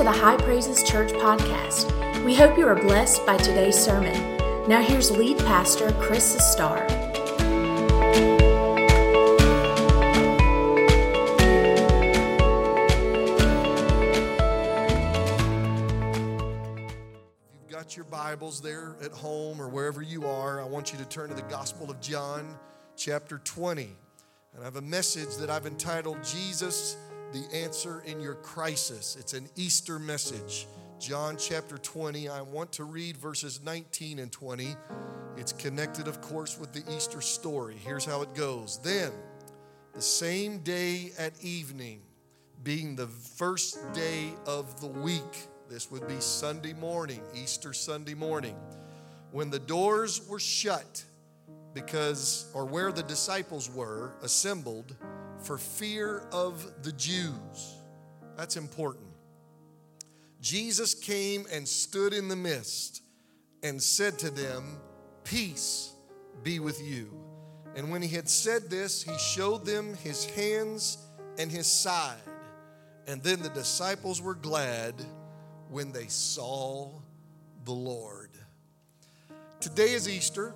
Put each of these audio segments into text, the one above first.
to the High Praises Church podcast. We hope you are blessed by today's sermon. Now, here's lead pastor Chris Starr. If you've got your Bibles there at home or wherever you are. I want you to turn to the Gospel of John, chapter 20. And I have a message that I've entitled Jesus the answer in your crisis. It's an Easter message. John chapter 20. I want to read verses 19 and 20. It's connected, of course, with the Easter story. Here's how it goes. Then, the same day at evening, being the first day of the week, this would be Sunday morning, Easter Sunday morning, when the doors were shut because, or where the disciples were assembled, for fear of the Jews. That's important. Jesus came and stood in the midst and said to them, Peace be with you. And when he had said this, he showed them his hands and his side. And then the disciples were glad when they saw the Lord. Today is Easter.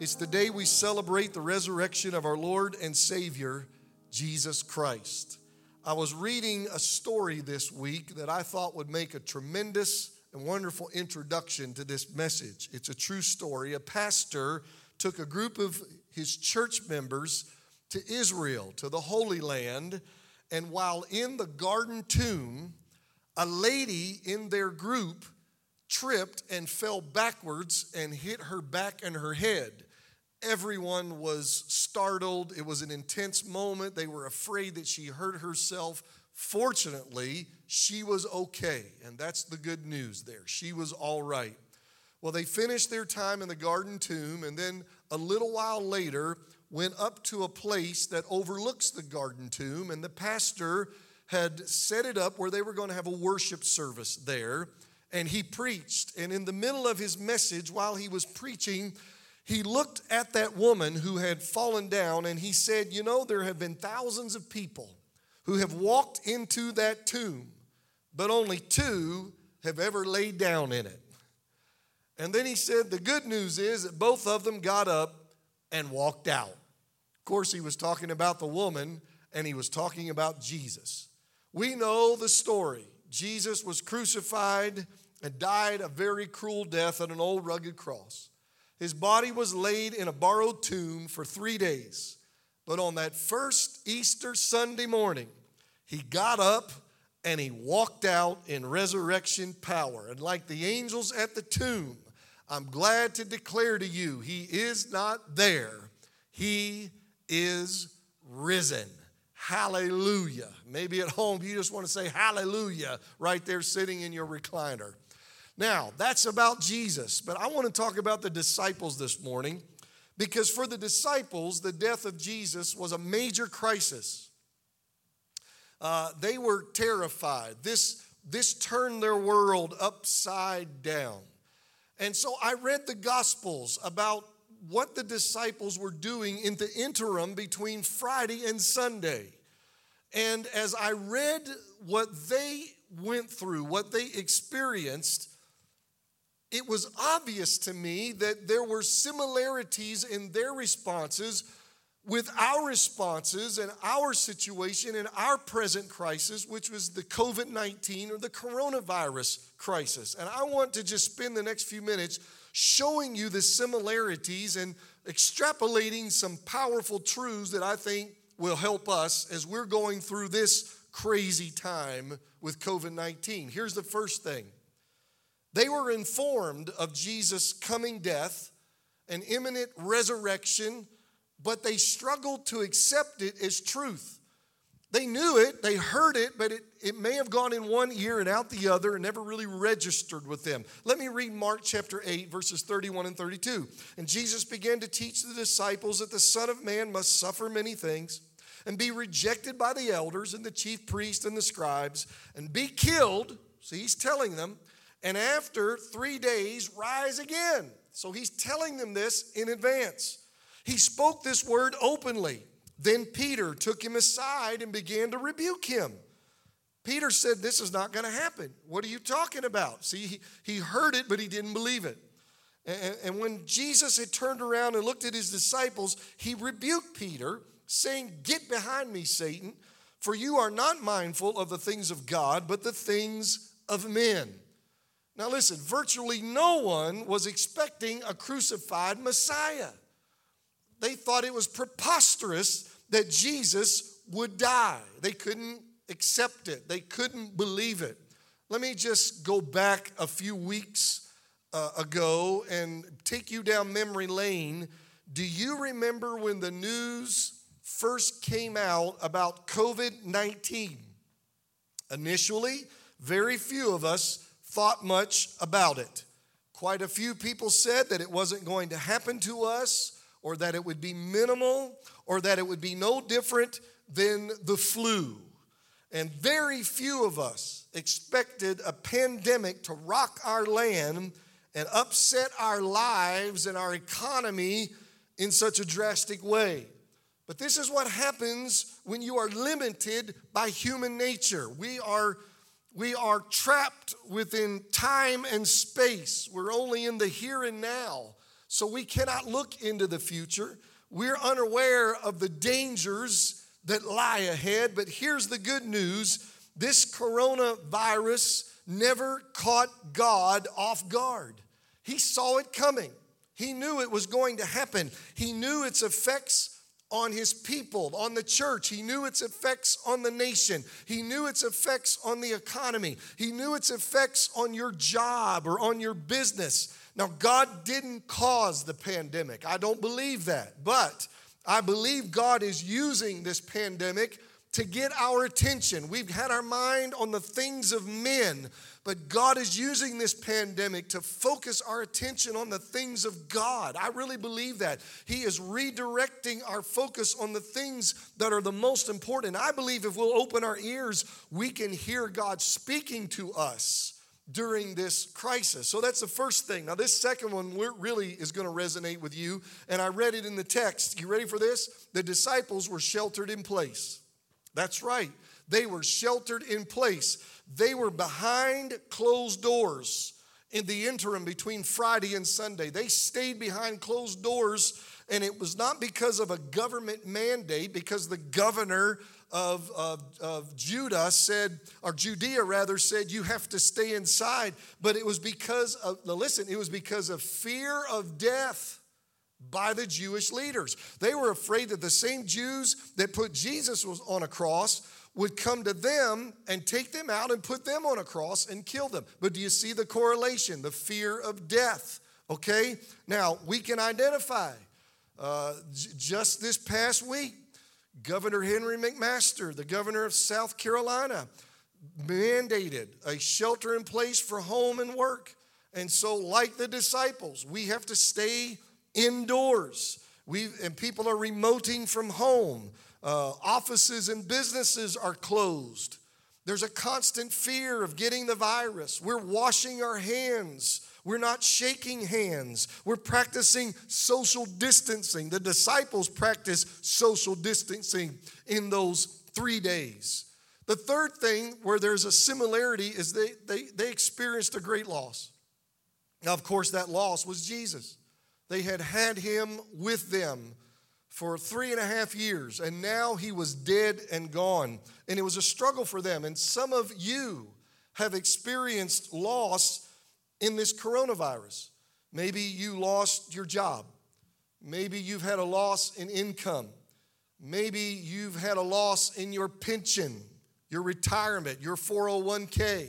It's the day we celebrate the resurrection of our Lord and Savior, Jesus Christ. I was reading a story this week that I thought would make a tremendous and wonderful introduction to this message. It's a true story. A pastor took a group of his church members to Israel, to the Holy Land, and while in the garden tomb, a lady in their group tripped and fell backwards and hit her back and her head. Everyone was startled. It was an intense moment. They were afraid that she hurt herself. Fortunately, she was okay, and that's the good news there. She was all right. Well, they finished their time in the garden tomb, and then a little while later went up to a place that overlooks the garden tomb, and the pastor had set it up where they were going to have a worship service there. And he preached, and in the middle of his message, while he was preaching, he looked at that woman who had fallen down and he said, You know, there have been thousands of people who have walked into that tomb, but only two have ever laid down in it. And then he said, The good news is that both of them got up and walked out. Of course, he was talking about the woman and he was talking about Jesus. We know the story. Jesus was crucified and died a very cruel death on an old rugged cross. His body was laid in a borrowed tomb for three days. But on that first Easter Sunday morning, he got up and he walked out in resurrection power. And like the angels at the tomb, I'm glad to declare to you, he is not there, he is risen. Hallelujah. Maybe at home you just want to say hallelujah right there sitting in your recliner. Now, that's about Jesus, but I want to talk about the disciples this morning because for the disciples, the death of Jesus was a major crisis. Uh, they were terrified. This, this turned their world upside down. And so I read the Gospels about what the disciples were doing in the interim between Friday and Sunday. And as I read what they went through, what they experienced, it was obvious to me that there were similarities in their responses with our responses and our situation and our present crisis, which was the COVID 19 or the coronavirus crisis. And I want to just spend the next few minutes showing you the similarities and extrapolating some powerful truths that I think will help us as we're going through this crazy time with COVID 19. Here's the first thing they were informed of Jesus' coming death and imminent resurrection, but they struggled to accept it as truth. They knew it, they heard it, but it, it may have gone in one ear and out the other and never really registered with them. Let me read Mark chapter 8, verses 31 and 32. And Jesus began to teach the disciples that the Son of Man must suffer many things and be rejected by the elders and the chief priests and the scribes and be killed. See, he's telling them and after three days rise again. So he's telling them this in advance. He spoke this word openly. Then Peter took him aside and began to rebuke him. Peter said, This is not going to happen. What are you talking about? See, he, he heard it, but he didn't believe it. And, and when Jesus had turned around and looked at his disciples, he rebuked Peter, saying, Get behind me, Satan, for you are not mindful of the things of God, but the things of men. Now, listen, virtually no one was expecting a crucified Messiah. They thought it was preposterous that Jesus would die. They couldn't accept it, they couldn't believe it. Let me just go back a few weeks uh, ago and take you down memory lane. Do you remember when the news first came out about COVID 19? Initially, very few of us thought much about it. Quite a few people said that it wasn't going to happen to us, or that it would be minimal, or that it would be no different than the flu. And very few of us expected a pandemic to rock our land and upset our lives and our economy in such a drastic way. But this is what happens when you are limited by human nature. We are, we are trapped within time and space. We're only in the here and now. So we cannot look into the future. We're unaware of the dangers that lie ahead. But here's the good news this coronavirus never caught God off guard. He saw it coming, He knew it was going to happen, He knew its effects on his people, on the church. He knew its effects on the nation. He knew its effects on the economy. He knew its effects on your job or on your business. Now, God didn't cause the pandemic. I don't believe that. But I believe God is using this pandemic to get our attention. We've had our mind on the things of men, but God is using this pandemic to focus our attention on the things of God. I really believe that. He is redirecting our focus on the things that are the most important. I believe if we'll open our ears, we can hear God speaking to us during this crisis. So that's the first thing. Now, this second one really is going to resonate with you, and I read it in the text. You ready for this? The disciples were sheltered in place. That's right, they were sheltered in place. They were behind closed doors in the interim between Friday and Sunday. They stayed behind closed doors, and it was not because of a government mandate, because the governor of, of, of Judah said, or Judea rather, said, you have to stay inside. But it was because of, now listen, it was because of fear of death by the Jewish leaders. They were afraid that the same Jews that put Jesus on a cross would come to them and take them out and put them on a cross and kill them. But do you see the correlation? The fear of death. Okay? Now, we can identify uh, j- just this past week, Governor Henry McMaster, the governor of South Carolina, mandated a shelter in place for home and work. And so, like the disciples, we have to stay indoors. We, and people are remoting from home. Uh, offices and businesses are closed. There's a constant fear of getting the virus. We're washing our hands. We're not shaking hands. We're practicing social distancing. The disciples practiced social distancing in those three days. The third thing where there's a similarity is they, they, they experienced a great loss. Now, of course, that loss was Jesus. They had had him with them for three and a half years, and now he was dead and gone. And it was a struggle for them. And some of you have experienced loss in this coronavirus. Maybe you lost your job. Maybe you've had a loss in income. Maybe you've had a loss in your pension, your retirement, your 401k.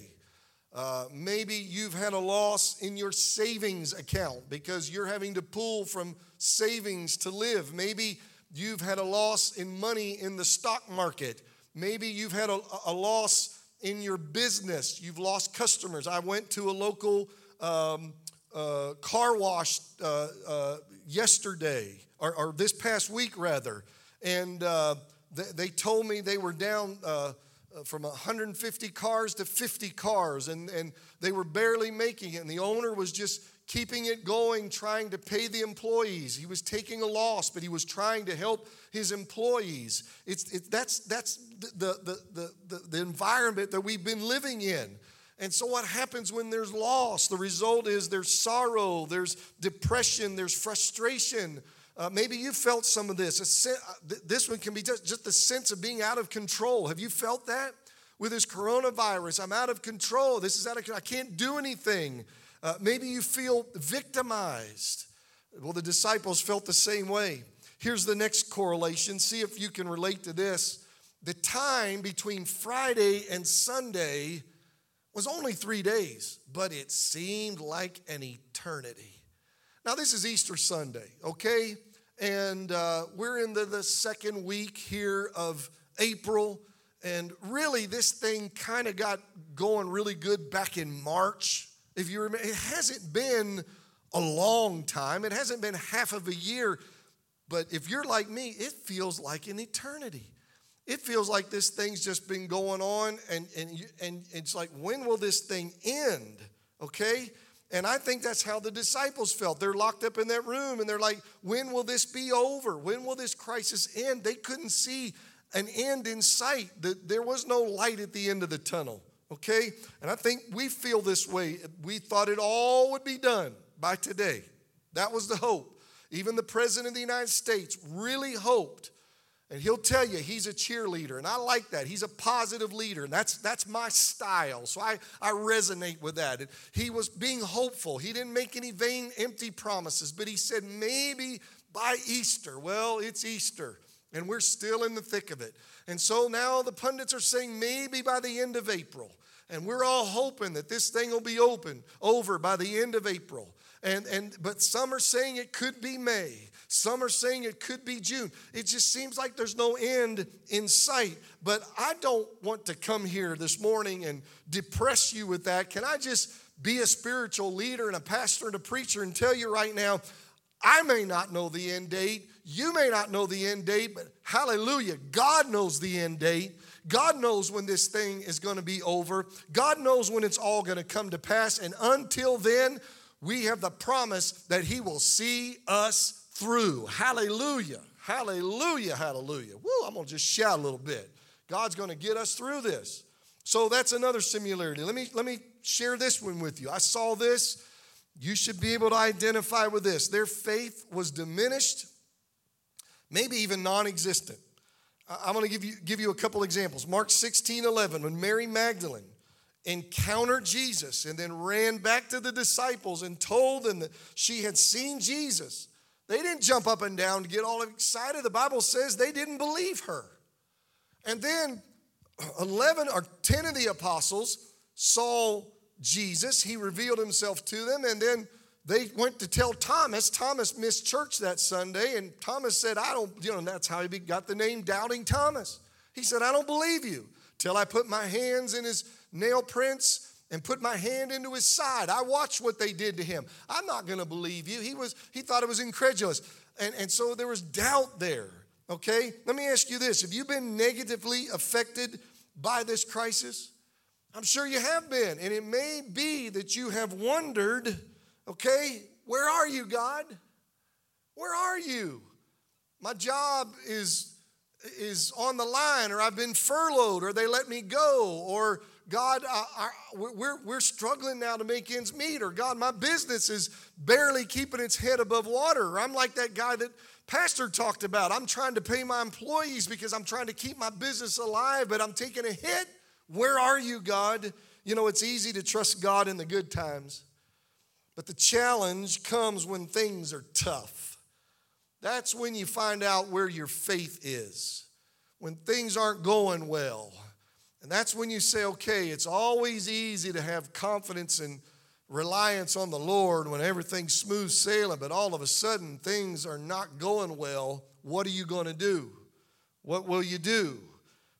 Uh, maybe you've had a loss in your savings account because you're having to pull from savings to live. Maybe you've had a loss in money in the stock market. Maybe you've had a, a loss in your business. You've lost customers. I went to a local um, uh, car wash uh, uh, yesterday, or, or, this past week rather, and uh, they, they, told me they were down uh, uh, from 150 cars to 50 cars, and, and they were barely making it. And the owner was just keeping it going, trying to pay the employees. He was taking a loss, but he was trying to help his employees. It's, it, that's that's the, the, the, the, the environment that we've been living in. And so, what happens when there's loss? The result is there's sorrow, there's depression, there's frustration. Uh, maybe you felt some of this. Sen- uh, this one can be just, just the sense of being out of control. Have you felt that? With this coronavirus, I'm out of control. This is out of I can't do anything. Uh, maybe you feel victimized. Well, the disciples felt the same way. Here's the next correlation. See if you can relate to this. The time between Friday and Sunday was only three days, but it seemed like an eternity. Now, this is Easter Sunday, okay? And uh, we're in the, the second week here of April. And really, this thing kind of got going really good back in March. If you remember, it hasn't been a long time, it hasn't been half of a year, but if you're like me, it feels like an eternity. It feels like this thing's just been going on, and, and, and it's like, when will this thing end? Okay? And I think that's how the disciples felt. They're locked up in that room and they're like, when will this be over? When will this crisis end? They couldn't see an end in sight. There was no light at the end of the tunnel okay? And I think we feel this way. We thought it all would be done by today. That was the hope. Even the President of the United States really hoped. And he'll tell you he's a cheerleader, and I like that. He's a positive leader, and that's, that's my style. So I, I resonate with that. And he was being hopeful. He didn't make any vain, empty promises, but he said maybe by Easter. Well, it's Easter, and we're still in the thick of it. And so now the pundits are saying maybe by the end of April. And we're all hoping that this thing will be open over by the end of April. And, and but some are saying it could be May. Some are saying it could be June. It just seems like there's no end in sight. But I don't want to come here this morning and depress you with that. Can I just be a spiritual leader and a pastor and a preacher and tell you right now, I may not know the end date. You may not know the end date, but hallelujah, God knows the end date. God knows when this thing is going to be over. God knows when it's all going to come to pass. And until then, we have the promise that He will see us through. Hallelujah. Hallelujah. Hallelujah. Woo, I'm going to just shout a little bit. God's going to get us through this. So that's another similarity. Let me, let me share this one with you. I saw this. You should be able to identify with this. Their faith was diminished, maybe even non existent. I'm going to give you, give you a couple examples. Mark 16 11, when Mary Magdalene encountered Jesus and then ran back to the disciples and told them that she had seen Jesus, they didn't jump up and down to get all excited. The Bible says they didn't believe her. And then 11 or 10 of the apostles saw Jesus. He revealed himself to them. And then they went to tell Thomas. Thomas missed church that Sunday, and Thomas said, I don't, you know, that's how he got the name Doubting Thomas. He said, I don't believe you till I put my hands in his nail prints and put my hand into his side. I watched what they did to him. I'm not going to believe you. He was he thought it was incredulous. And, and so there was doubt there. Okay? Let me ask you this. Have you been negatively affected by this crisis? I'm sure you have been. And it may be that you have wondered Okay, where are you, God? Where are you? My job is is on the line, or I've been furloughed, or they let me go, or God, I, I, we're, we're struggling now to make ends meet, or God, my business is barely keeping its head above water. I'm like that guy that Pastor talked about. I'm trying to pay my employees because I'm trying to keep my business alive, but I'm taking a hit. Where are you, God? You know, it's easy to trust God in the good times. But the challenge comes when things are tough. That's when you find out where your faith is, when things aren't going well. And that's when you say, okay, it's always easy to have confidence and reliance on the Lord when everything's smooth sailing, but all of a sudden things are not going well. What are you going to do? What will you do?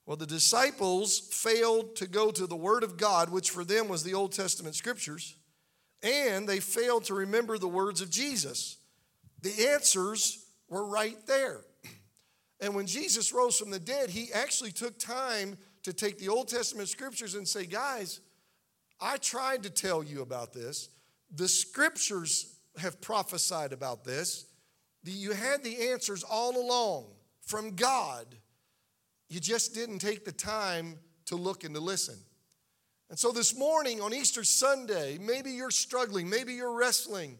Well, the disciples failed to go to the Word of God, which for them was the Old Testament scriptures and they failed to remember the words of Jesus. The answers were right there. And when Jesus rose from the dead, he actually took time to take the Old Testament scriptures and say, Guys, I tried to tell you about this. the scriptures have prophesied about this. You had the answers all along from God. You just didn't take the time to look and to listen. And so this morning on Easter Sunday, maybe you're struggling, maybe you're wrestling,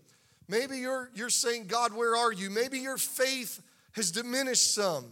maybe you're, you're saying, God, where are you? Maybe your faith has diminished some.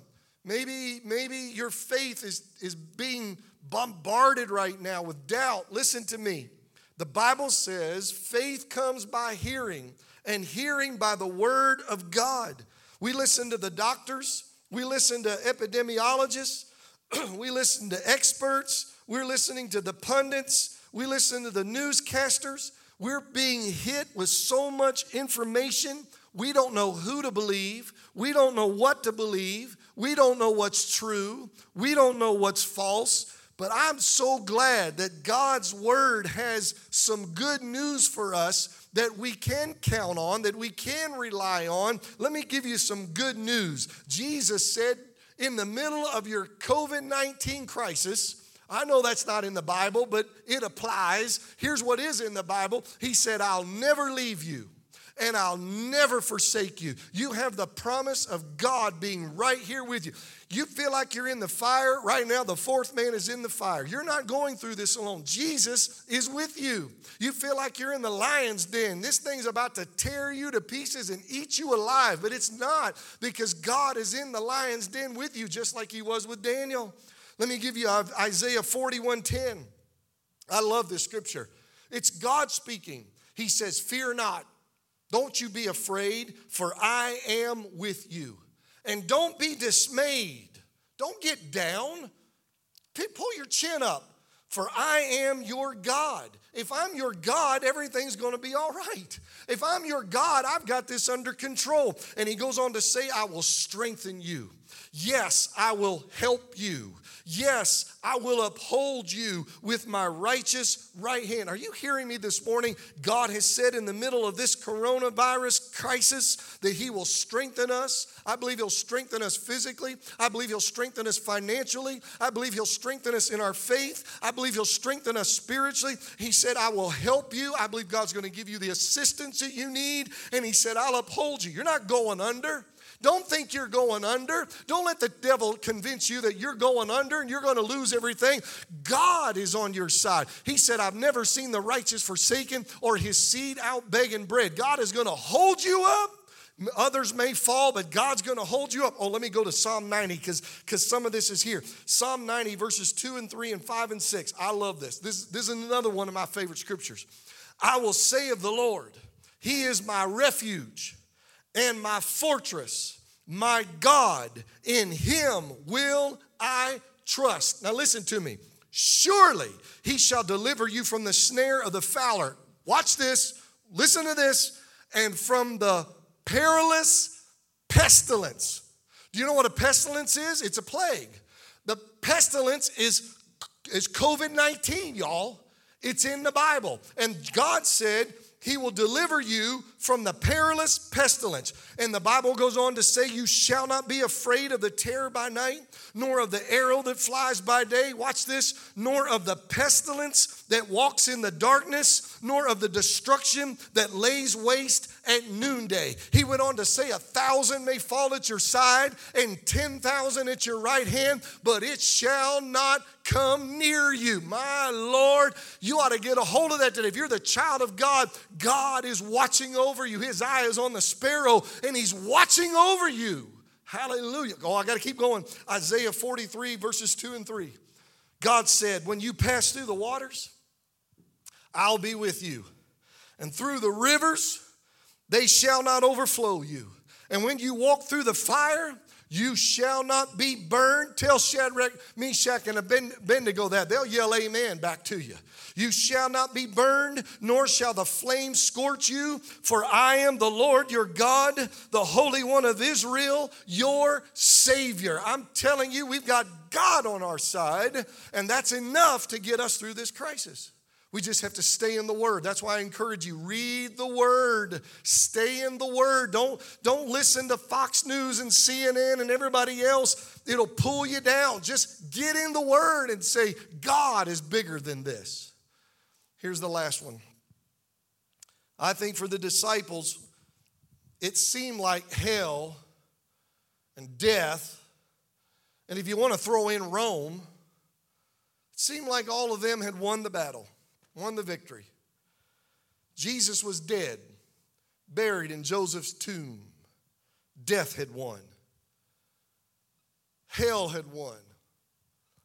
Maybe, maybe your faith is, is being bombarded right now with doubt. Listen to me. The Bible says faith comes by hearing, and hearing by the word of God. We listen to the doctors, we listen to epidemiologists, we listen to experts, we're listening to the pundits, we listen to the newscasters. We're being hit with so much information. We don't know who to believe. We don't know what to believe. We don't know what's true. We don't know what's false. But I'm so glad that God's word has some good news for us that we can count on, that we can rely on. Let me give you some good news. Jesus said, in the middle of your COVID 19 crisis, I know that's not in the Bible, but it applies. Here's what is in the Bible He said, I'll never leave you and I'll never forsake you. You have the promise of God being right here with you. You feel like you're in the fire right now, the fourth man is in the fire. You're not going through this alone. Jesus is with you. You feel like you're in the lion's den. This thing's about to tear you to pieces and eat you alive, but it's not because God is in the lion's den with you, just like he was with Daniel. Let me give you uh, Isaiah 41:10. I love this scripture. It's God speaking. He says, Fear not. Don't you be afraid, for I am with you. And don't be dismayed. Don't get down. Pull your chin up, for I am your God. If I'm your God, everything's going to be all right. If I'm your God, I've got this under control. And he goes on to say, I will strengthen you. Yes, I will help you. Yes, I will uphold you with my righteous right hand. Are you hearing me this morning? God has said in the middle of this coronavirus crisis that He will strengthen us. I believe He'll strengthen us physically. I believe He'll strengthen us financially. I believe He'll strengthen us in our faith. I believe He'll strengthen us spiritually. He said, I will help you. I believe God's going to give you the assistance that you need. And He said, I'll uphold you. You're not going under. Don't think you're going under. Don't let the devil convince you that you're going under and you're going to lose everything. God is on your side. He said, I've never seen the righteous forsaken or his seed out begging bread. God is going to hold you up. Others may fall, but God's going to hold you up. Oh, let me go to Psalm 90 because some of this is here. Psalm 90, verses 2 and 3 and 5 and 6. I love this. This, this is another one of my favorite scriptures. I will say of the Lord, He is my refuge and my fortress, my God. In him will I trust. Now, listen to me. Surely he shall deliver you from the snare of the fowler. Watch this, listen to this, and from the perilous pestilence. Do you know what a pestilence is? It's a plague. The pestilence is, is COVID 19, y'all. It's in the Bible. And God said, he will deliver you from the perilous pestilence. And the Bible goes on to say, You shall not be afraid of the terror by night, nor of the arrow that flies by day. Watch this, nor of the pestilence that walks in the darkness, nor of the destruction that lays waste at noonday. He went on to say, A thousand may fall at your side and 10,000 at your right hand, but it shall not come near you. My Lord, you ought to get a hold of that today. If you're the child of God, God is watching over you. His eye is on the sparrow and He's watching over you. Hallelujah. Oh, I got to keep going. Isaiah 43, verses 2 and 3. God said, When you pass through the waters, I'll be with you. And through the rivers, they shall not overflow you. And when you walk through the fire, you shall not be burned. Tell Shadrach, Meshach, and Abednego that. They'll yell amen back to you. You shall not be burned, nor shall the flame scorch you, for I am the Lord your God, the Holy One of Israel, your Savior. I'm telling you, we've got God on our side, and that's enough to get us through this crisis. We just have to stay in the word. That's why I encourage you read the word. Stay in the word. Don't don't listen to Fox News and CNN and everybody else. It'll pull you down. Just get in the word and say God is bigger than this. Here's the last one. I think for the disciples, it seemed like hell and death, and if you want to throw in Rome, it seemed like all of them had won the battle, won the victory. Jesus was dead, buried in Joseph's tomb. Death had won. Hell had won.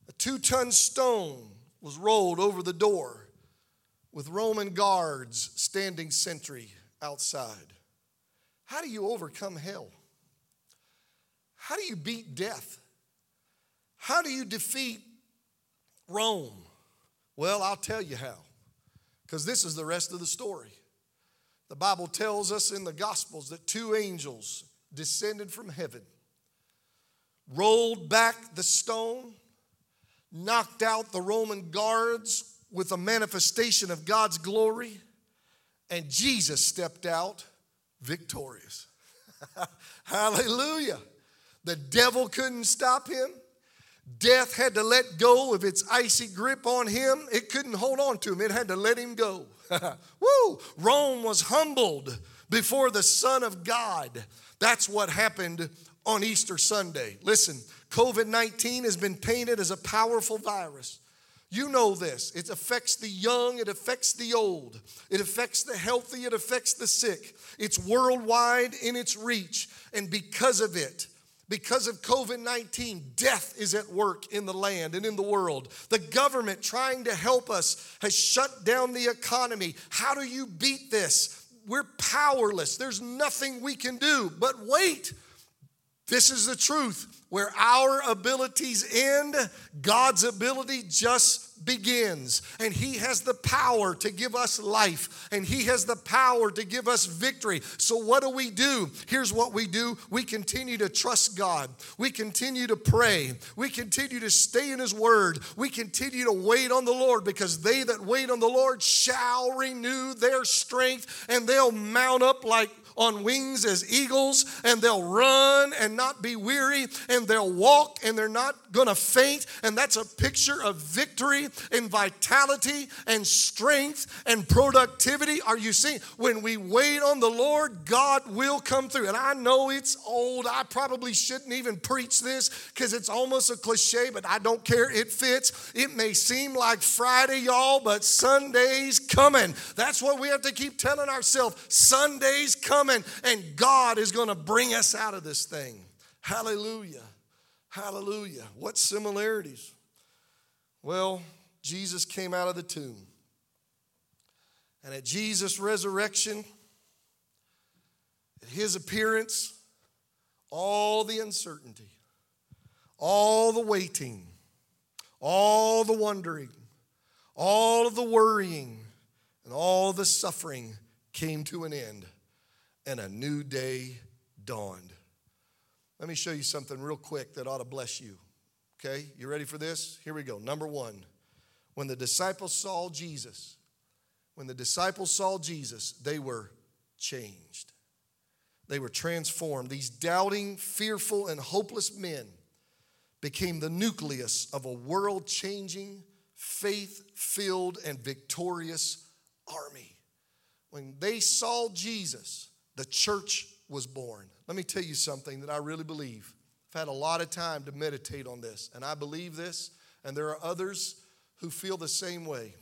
A two ton stone was rolled over the door with Roman guards standing sentry outside. How do you overcome hell? How do you beat death? How do you defeat Rome? Well, I'll tell you how, because this is the rest of the story. The Bible tells us in the Gospels that two angels descended from heaven, rolled back the stone, knocked out the Roman guards with a manifestation of God's glory, and Jesus stepped out victorious. Hallelujah. The devil couldn't stop him. Death had to let go of its icy grip on him. It couldn't hold on to him, it had to let him go. Woo! Rome was humbled before the Son of God. That's what happened on Easter Sunday. Listen, COVID 19 has been painted as a powerful virus. You know this. It affects the young, it affects the old, it affects the healthy, it affects the sick. It's worldwide in its reach. And because of it, because of COVID 19, death is at work in the land and in the world. The government trying to help us has shut down the economy. How do you beat this? We're powerless. There's nothing we can do. But wait, this is the truth. Where our abilities end, God's ability just begins. And He has the power to give us life, and He has the power to give us victory. So, what do we do? Here's what we do we continue to trust God, we continue to pray, we continue to stay in His Word, we continue to wait on the Lord because they that wait on the Lord shall renew their strength and they'll mount up like on wings as eagles, and they'll run and not be weary, and they'll walk and they're not gonna faint. And that's a picture of victory and vitality and strength and productivity. Are you seeing? When we wait on the Lord, God will come through. And I know it's old. I probably shouldn't even preach this because it's almost a cliche, but I don't care. It fits. It may seem like Friday, y'all, but Sunday's coming. That's what we have to keep telling ourselves. Sunday's coming coming and God is going to bring us out of this thing. Hallelujah. Hallelujah. What similarities? Well, Jesus came out of the tomb. And at Jesus' resurrection, at his appearance, all the uncertainty, all the waiting, all the wondering, all of the worrying, and all the suffering came to an end and a new day dawned. Let me show you something real quick that ought to bless you. Okay, you ready for this? Here we go. Number one, when the disciples saw Jesus, when the disciples saw Jesus, they were changed. They were transformed. These doubting, fearful, and hopeless men became the nucleus of a world changing, faith filled, and victorious army. When they saw Jesus, the church was born. Let me tell you something that I really believe. I've had a lot of time to meditate on this, and I believe this, and there are others who feel the same way.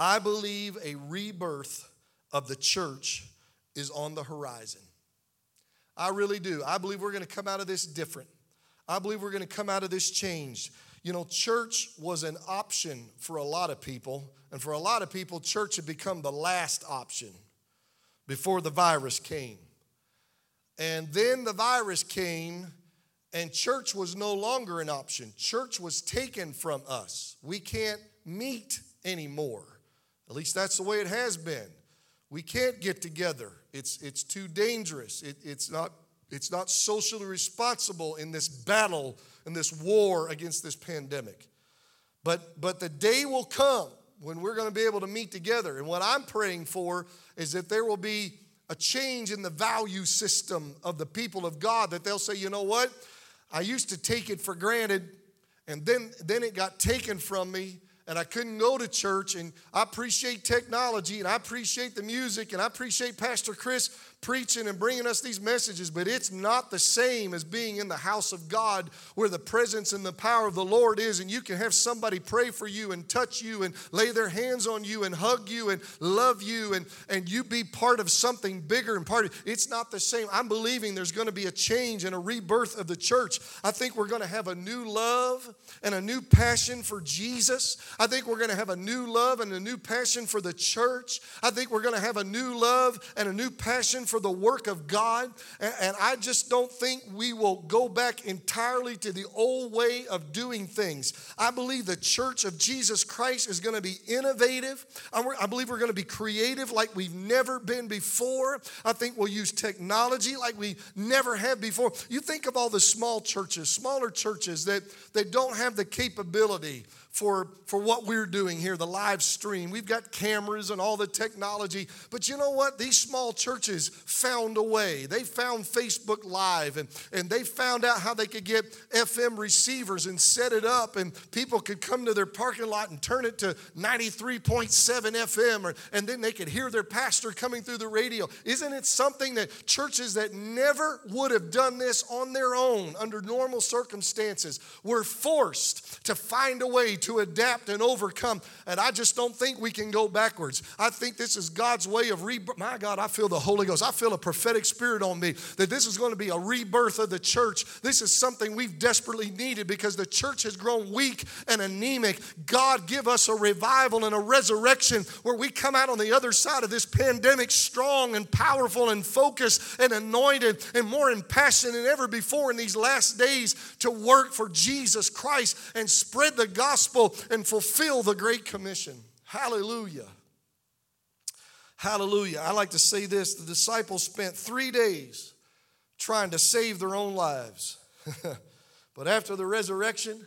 I believe a rebirth of the church is on the horizon. I really do. I believe we're going to come out of this different. I believe we're going to come out of this changed. You know, church was an option for a lot of people, and for a lot of people, church had become the last option before the virus came. And then the virus came, and church was no longer an option. Church was taken from us. We can't meet anymore. At least that's the way it has been. We can't get together. It's, it's too dangerous. It, it's, not, it's not socially responsible in this battle, in this war against this pandemic. But, but the day will come when we're going to be able to meet together. And what I'm praying for is that there will be a change in the value system of the people of God, that they'll say, you know what? I used to take it for granted, and then, then it got taken from me, and I couldn't go to church. And I appreciate technology and I appreciate the music and I appreciate Pastor Chris preaching and bringing us these messages, but it's not the same as being in the house of God where the presence and the power of the Lord is, and you can have somebody pray for you and touch you and lay their hands on you and hug you and love you and, and you be part of something bigger and part of it's not the same. I'm believing there's going to be a change and a rebirth of the church. I think we're going to have a new love and a new passion for Jesus. I think we're going to have a new love and a new passion for the church. I think we're going to have a new love and a new passion for the work of God. And, I just don't think we will go back entirely to the old way of doing things. I believe the church of Jesus Christ is going to be innovative. I believe we're going to be creative like we've never been before. I think we'll use technology like we never have before. You think of all the small churches, smaller churches that, that don't have the capability for, for what we're doing here, the live stream. We've got cameras and all the technology. But you know what? These small churches found a way. They found Facebook Live and, and they found out how they could get FM receivers and set it up, and people could come to their parking lot and turn it to 93.7 FM, or, and then they could hear their pastor coming through the radio. Isn't it something that churches that never would have done this on their own under normal circumstances were forced to find a way to adapt and overcome. And I just don't think we can go backwards. I think this is God's way of rebirth. My God, I feel the Holy Ghost. I feel a prophetic spirit on me that this is going to be a rebirth of the church. This is something we've desperately needed because the church has grown weak and anemic. God, give us a revival and a resurrection where we come out on the other side of this pandemic strong and powerful and focused and anointed and more impassioned than ever before in these last days to work for Jesus Christ and spread the gospel gospel and fulfill the Great Commission. Hallelujah. Hallelujah. I like to say this the disciples spent three days trying to save their own lives. but after the resurrection,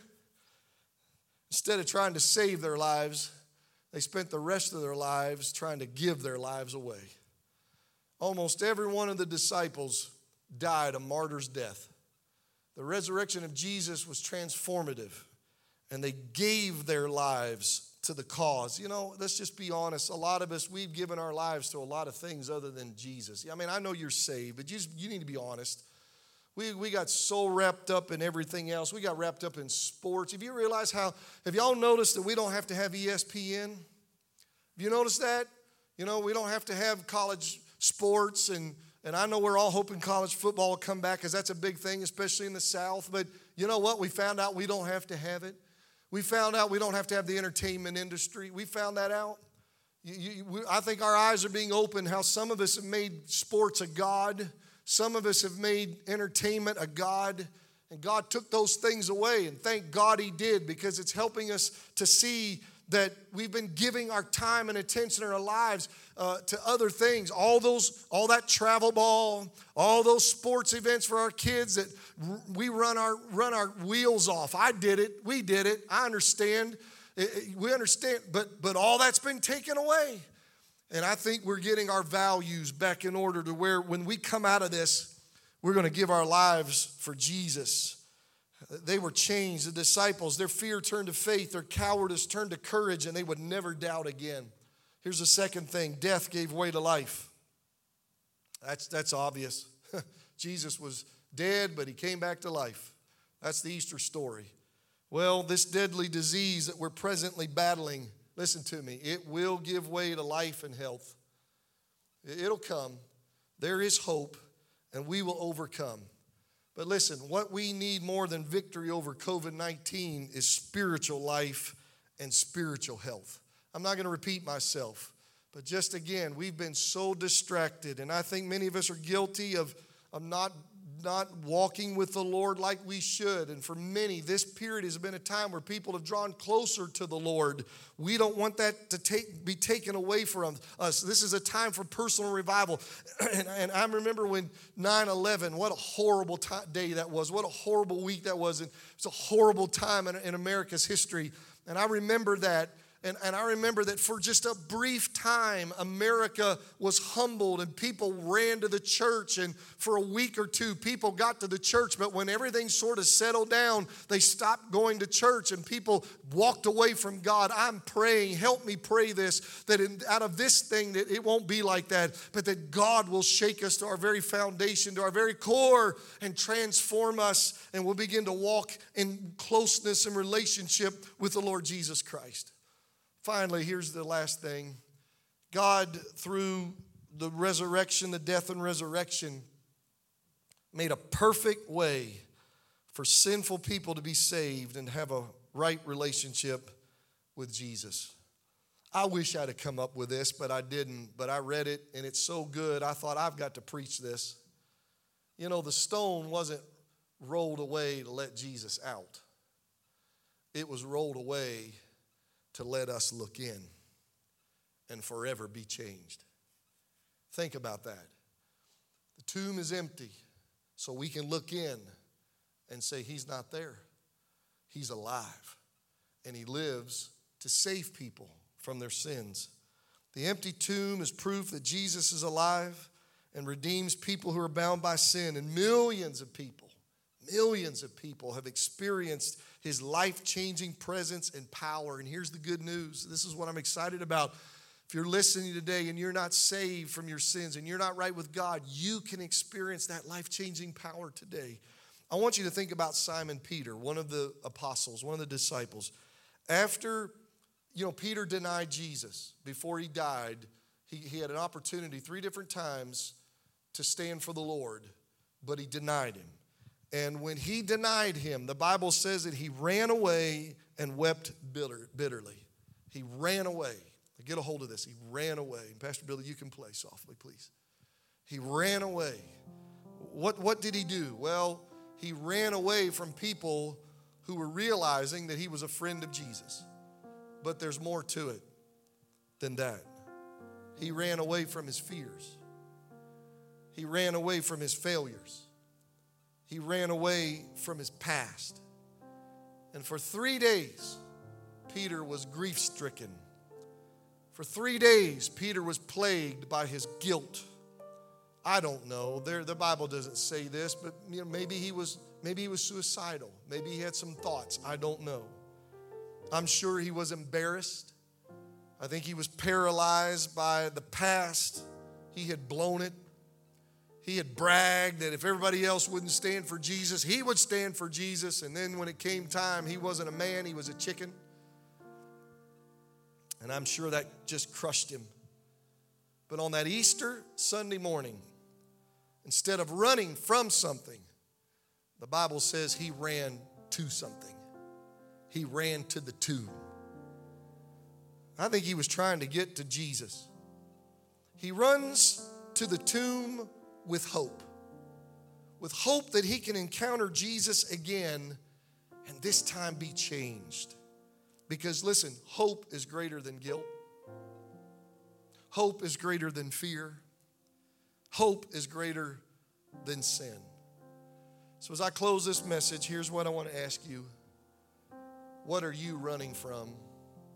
instead of trying to save their lives, they spent the rest of their lives trying to give their lives away. Almost every one of the disciples died a martyr's death. The resurrection of Jesus was transformative and they gave their lives to the cause. You know, let's just be honest. A lot of us, we've given our lives to a lot of things other than Jesus. I mean, I know you're saved, but you, just, you need to be honest. We, we got so wrapped up in everything else. We got wrapped up in sports. Have you realized how, have y'all noticed that we don't have to have ESPN? Have you noticed that? You know, we don't have to have college sports and and I know we're all hoping college football will come back because that's a big thing, especially in the South. But you know what? We found out we don't have to have it. We found out we don't have to have the entertainment industry. We found that out. You, you, we, I think our eyes are being opened how some of us have made sports a God, some of us have made entertainment a God. And God took those things away, and thank God He did because it's helping us to see that we've been giving our time and attention in our lives uh, to other things all those all that travel ball all those sports events for our kids that we run our run our wheels off. I did it. We did it. I understand. It, it, we understand. But but all that's been taken away. And i think we're getting our values back in order to where when we come out of this we're going to give our lives for jesus. They were changed. The disciples, their fear turned to faith, their cowardice turned to courage, and they would never doubt again. Here's the second thing. Death gave way to life. That's, that's obvious. Jesus was dead, but he came back to life. That's the Easter story. Well, this deadly disease that we're presently battling, listen to me, it will give way to life and health. It'll come. There is hope, and we will overcome. But listen, what we need more than victory over COVID 19 is spiritual life and spiritual health. I'm not going to repeat myself, but just again, we've been so distracted, and I think many of us are guilty of, of not not walking with the Lord like we should. And for many, this period has been a time where people have drawn closer to the Lord. We don't want that to take, be taken away from us. This is a time for personal revival. and, and, I remember when 9 11, what a horrible t- day that was. What a horrible week that was. And it's a horrible time in, in America's history. And I remember that And, and I remember that for just a brief time, America was humbled and people ran to the church. And for a week or two, people got to the church. But when everything sort of settled down, they stopped going to church and people walked away from God. I'm praying, help me pray this, that in, out of this thing, that it won't be like that, but that God will shake us to our very foundation, to our very core, and transform us. And we'll begin to walk in closeness and relationship with the Lord Jesus Christ. Finally, here's the last thing God, through the resurrection, the death and resurrection, made a perfect way for sinful people to be saved and have a right relationship with Jesus. I wish I'd have come up with this, but I didn't. But I read it and it's so good, I thought I've got to preach this. You know, the stone wasn't rolled away to let Jesus out, it was rolled away to let us look in and forever be changed. Think about that. The tomb is empty, so we can look in and say, He's not there. He's alive, and He lives to save people from their sins. The empty tomb is proof that Jesus is alive and redeems people who are bound by sin, and millions of people, millions of people have experienced his life changing presence and power. And here's the good news this is what I'm excited about. If you're listening today and you're not saved from your sins and you're not right with God, you can experience that life changing power today. I want you to think about Simon Peter, one of the apostles, one of the disciples. After, you know, Peter denied Jesus before he died, he, he had an opportunity three different times to stand for the Lord, but he denied him. And when he denied him, the Bible says that he ran away and wept bitter, bitterly. He ran away. Get a hold of this. He ran away. And Pastor Billy, you can play softly, please. He ran away. What, what did he do? Well, he ran away from people who were realizing that he was a friend of Jesus. But there's more to it than that. He ran away from his fears, he ran away from his failures he ran away from his past. And for three days, Peter was grief stricken. For three days, Peter was plagued by his guilt. I don't know. There, the Bible doesn't say this, but you know, maybe he was maybe he was suicidal. Maybe he had some thoughts. I don't know. I'm sure he was embarrassed. I think he was paralyzed by the past. He had blown it. He had bragged that if everybody else wouldn't stand for Jesus, he would stand for Jesus. And then when it came time, he wasn't a man, he was a chicken. And I'm sure that just crushed him. But on that Easter Sunday morning, instead of running from something, the Bible says he ran to something. He ran to the tomb. I think he was trying to get to Jesus. He runs to the tomb with hope. With hope that he can encounter Jesus again and this time be changed. Because listen, hope is greater than guilt, hope is greater than fear, hope is greater than sin. So, as I close this message, here's what I want to ask you What are you running from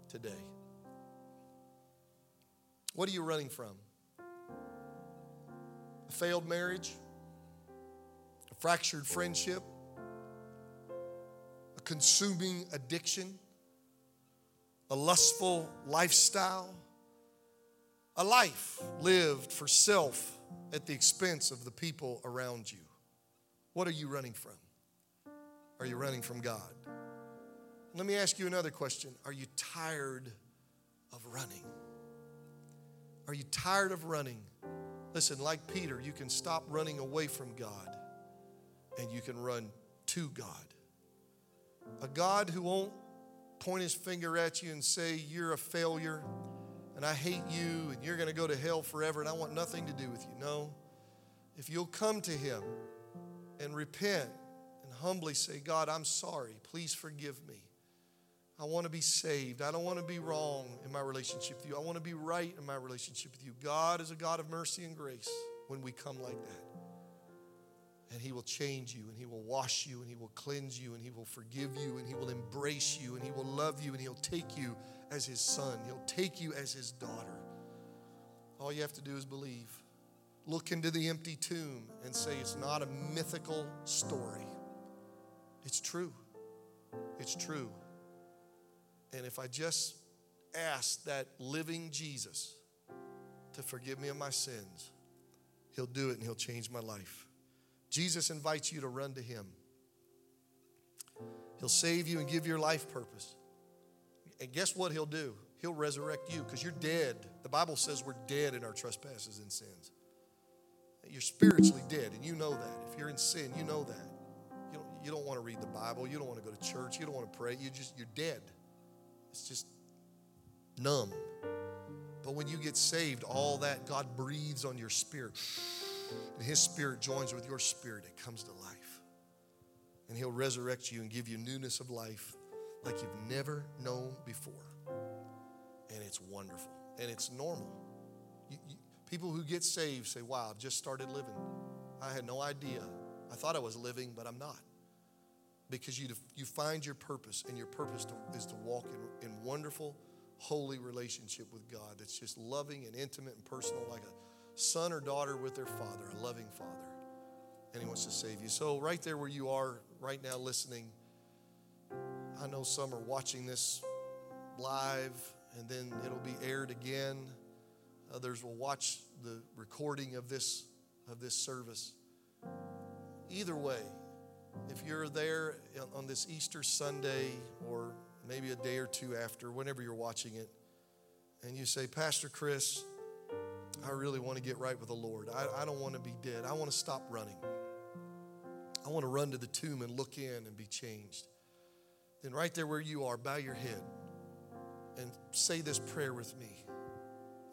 today? What are you running from? A failed marriage, a fractured friendship, a consuming addiction, a lustful lifestyle, a life lived for self at the expense of the people around you. What are you running from? Are you running from God? Let me ask you another question. Are you tired of running? Are you tired of running? Listen, like Peter, you can stop running away from God and you can run to God. A God who won't point his finger at you and say, You're a failure and I hate you and you're going to go to hell forever and I want nothing to do with you. No. If you'll come to him and repent and humbly say, God, I'm sorry. Please forgive me. I want to be saved. I don't want to be wrong in my relationship with you. I want to be right in my relationship with you. God is a God of mercy and grace when we come like that. And He will change you, and He will wash you, and He will cleanse you, and He will forgive you, and He will embrace you, and He will love you, and He'll take you as his son, he'll take you as his daughter. All you have to do is believe. Look into the empty tomb and say it's not a mythical story. It's true. It's true. And if I just ask that living Jesus to forgive me of my sins, he'll do it and he'll change my life. Jesus invites you to run to him. He'll save you and give your life purpose. And guess what he'll do? He'll resurrect you because you're dead. The Bible says we're dead in our trespasses and sins. You're spiritually dead, and you know that. If you're in sin, you know that. You don't, you don't want to read the Bible. You don't want to go to church. You don't want to pray. You just you're dead. It's just numb. But when you get saved, all that God breathes on your spirit, and His Spirit joins with your spirit, it comes to life. And He'll resurrect you and give you newness of life like you've never known before. And it's wonderful. And it's normal. You, you, people who get saved say, Wow, I've just started living. I had no idea. I thought I was living, but I'm not. Because you, you find your purpose, and your purpose to, is to walk in, in wonderful, holy relationship with God that's just loving and intimate and personal, like a son or daughter with their father, a loving father. And He wants to save you. So, right there where you are right now listening, I know some are watching this live and then it'll be aired again. Others will watch the recording of this of this service. Either way, if you're there on this Easter Sunday or maybe a day or two after, whenever you're watching it, and you say, Pastor Chris, I really want to get right with the Lord. I, I don't want to be dead. I want to stop running. I want to run to the tomb and look in and be changed then right there where you are, bow your head and say this prayer with me.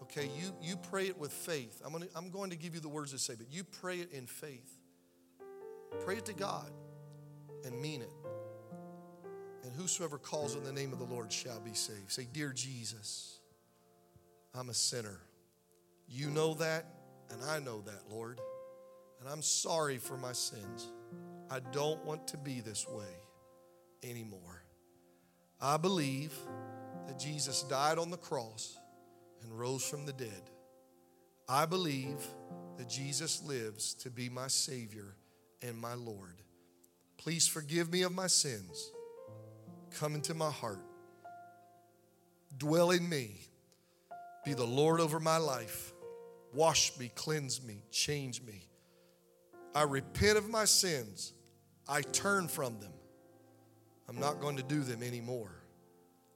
Okay, you, you pray it with faith. I'm, gonna, I'm going to give you the words to say, but you pray it in faith. Pray it to God and mean it. And whosoever calls on the name of the Lord shall be saved. Say, Dear Jesus, I'm a sinner. You know that, and I know that, Lord. And I'm sorry for my sins. I don't want to be this way anymore. I believe that Jesus died on the cross and rose from the dead. I believe that Jesus lives to be my Savior and my Lord. Please forgive me of my sins. Come into my heart. Dwell in me. Be the Lord over my life. Wash me, cleanse me, change me. I repent of my sins. I turn from them. I'm not going to do them anymore.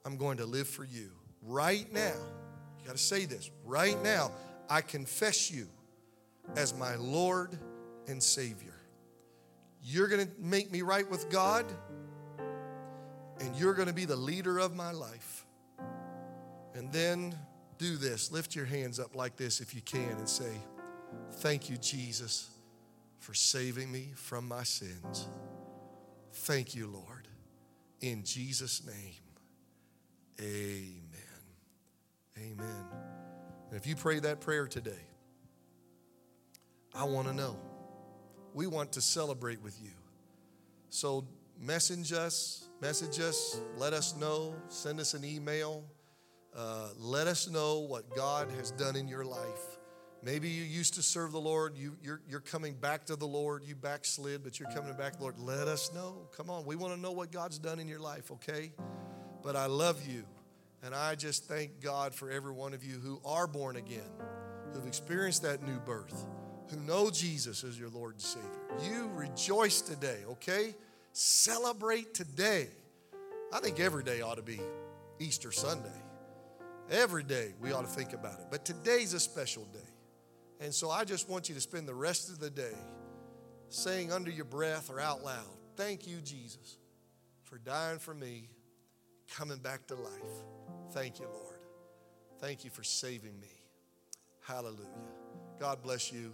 I'm going to live for you. Right now, you got to say this. Right now, I confess you as my Lord and Savior. You're going to make me right with God, and you're going to be the leader of my life. And then do this. Lift your hands up like this if you can and say, Thank you, Jesus, for saving me from my sins. Thank you, Lord. In Jesus' name, amen. Amen. And if you pray that prayer today, I want to know. We want to celebrate with you. So message us, message us, let us know, send us an email. Uh, let us know what God has done in your life. Maybe you used to serve the Lord. You, you're, you're coming back to the Lord. You backslid, but you're coming back, Lord. Let us know. Come on. We want to know what God's done in your life, okay? But I love you. And I just thank God for every one of you who are born again, who've experienced that new birth, who know Jesus as your Lord and Savior. You rejoice today, okay? Celebrate today. I think every day ought to be Easter Sunday. Every day we ought to think about it. But today's a special day. And so I just want you to spend the rest of the day saying under your breath or out loud, Thank you, Jesus, for dying for me, coming back to life. Thank you, Lord. Thank you for saving me. Hallelujah. God bless you